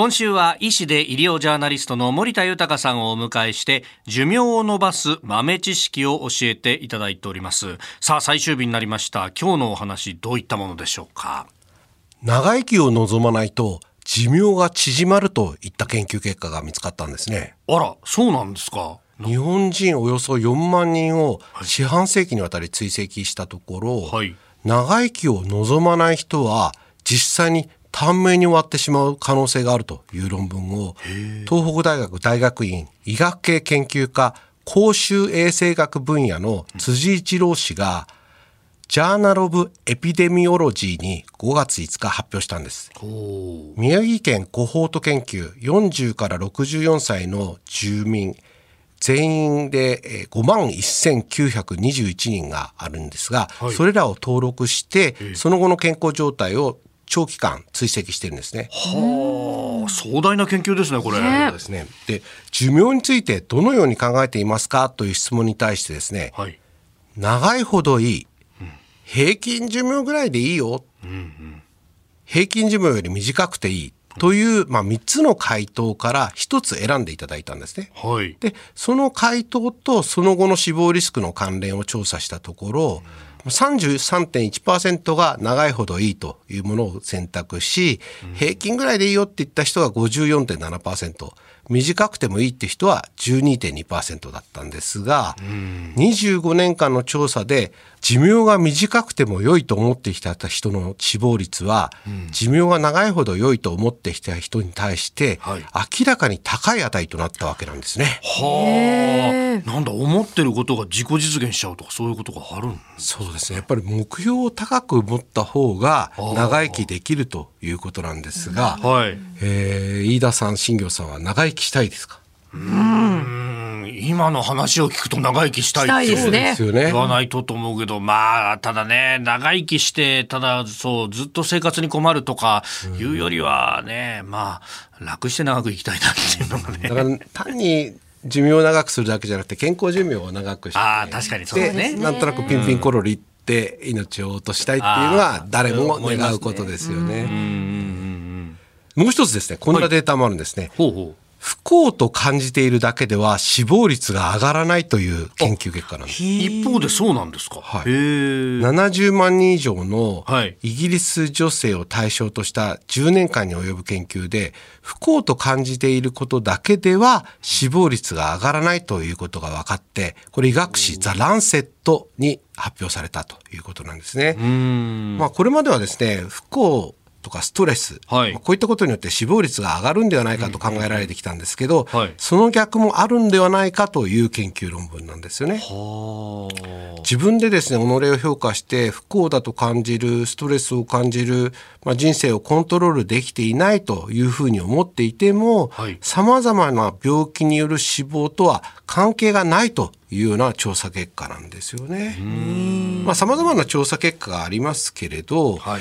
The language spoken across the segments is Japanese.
今週は医師で医療ジャーナリストの森田豊さんをお迎えして寿命を伸ばす豆知識を教えていただいております。さあ最終日になりました。今日のお話どういったものでしょうか？長生きを望まないと寿命が縮まるといった研究結果が見つかったんですね。あらそうなんですか？日本人およそ4万人を四半世紀にわたり追跡したところ、はい、長生きを望まない人は実際に短命に終わってしまう可能性があるという論文を東北大学大学院医学系研究科公衆衛生学分野の辻一郎氏が、ジャーナル・オブ・エピデミオロジーに5月5日発表したんです。宮城県コホート研究40から64歳の住民全員で5万1921人があるんですが、はい、それらを登録してその後の健康状態を長期間追跡してるんですね。はあ、壮大な研究ですね、これ。ですね。で、寿命についてどのように考えていますかという質問に対してですね、はい、長いほどいい、平均寿命ぐらいでいいよ、うんうん、平均寿命より短くていい。という、まあ、3つの回答から1つ選んでいただいたんですね。はい、でその回答とその後の死亡リスクの関連を調査したところ、うん33.1%が長いほどいいというものを選択し、平均ぐらいでいいよって言った人が54.7%、短くてもいいって人は12.2%だったんですが、25年間の調査で寿命が短くても良いと思ってきた人の死亡率は、寿命が長いほど良いと思ってきた人に対して、明らかに高い値となったわけなんですね。はあ、なんだ思ってることが自己実現しちゃうとかそういうことがあるんそうですね。やっぱり目標を高く持った方が長生きできるということなんですが、はい、えー、飯田さん、新業さんは長生きしたいですか？うん今の話を聞くと長生きしたいって言わないとと思うけど、まあ、ただね、長生きして、ただ、そう、ずっと生活に困るとかいうよりはね、まあ、楽して長く生きたいなっていうのがね。だから単に寿命を長くするだけじゃなくて健康寿命を長くして、あ確かにそうですねなんとなくピンピンコロリって命を落としたいっていうのは誰も願うことですよね。もう一つですねこんなデータもあるんですね。ほうほう不幸と感じているだけでは死亡率が上がらないという研究結果なんです。一方でそうなんですか。はい、70万人以上のイギリス女性を対象とした10年間に及ぶ研究で、不幸と感じていることだけでは死亡率が上がらないということが分かって、これ医学誌ザ・ランセットに発表されたということなんですね。まあこれまではですね、不幸とかストレス、はい、こういったことによって死亡率が上がるんではないかと考えられてきたんですけど、はい、その逆もあるんではないかという研究論文なんですよね。自分でですね己を評価して不幸だと感じるストレスを感じる、まあ、人生をコントロールできていないというふうに思っていてもさまざまな病気による死亡とは関係がないというような調査結果なんですよね。まあ、様々な調査結果がありますけれど、はい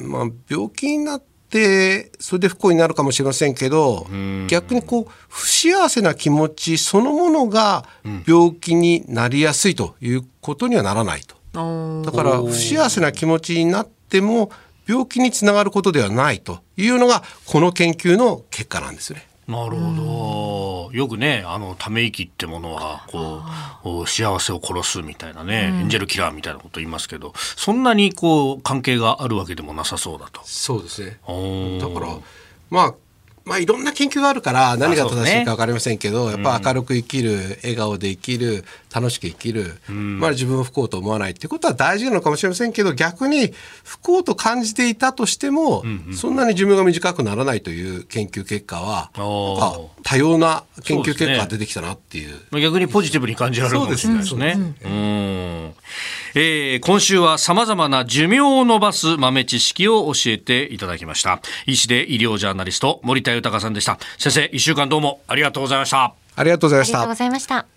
まあ、病気になってそれで不幸になるかもしれませんけど逆にこう不幸せな気持ちそのものが病気になりやすいということにはならないと。だから不幸せな気持ちになっても病気につながることではないというのがこの研究の結果なんですよね。なるほど。よくね、あの、ため息ってものは、こう、幸せを殺すみたいなね、エンジェルキラーみたいなこと言いますけど、そんなにこう、関係があるわけでもなさそうだと。そうですね。だから、まあ、まあ、いろんな研究があるから何が正しいか分かりませんけど、ね、やっぱ明るく生きる、うん、笑顔で生きる楽しく生きる、うん、まあ、自分を不幸と思わないってことは大事なのかもしれませんけど逆に不幸と感じていたとしても、うんうん、そんなに寿命が短くならないという研究結果は多様な研究結果が出てきたなっていう、ね、逆にポジティブに感じられるかもしれないですね。うんえー、今週は様々な寿命を延ばす豆知識を教えていただきました。医師で医療ジャーナリスト、森田豊さんでした。先生、一週間どうもありがとうございました。ありがとうございました。ありがとうございました。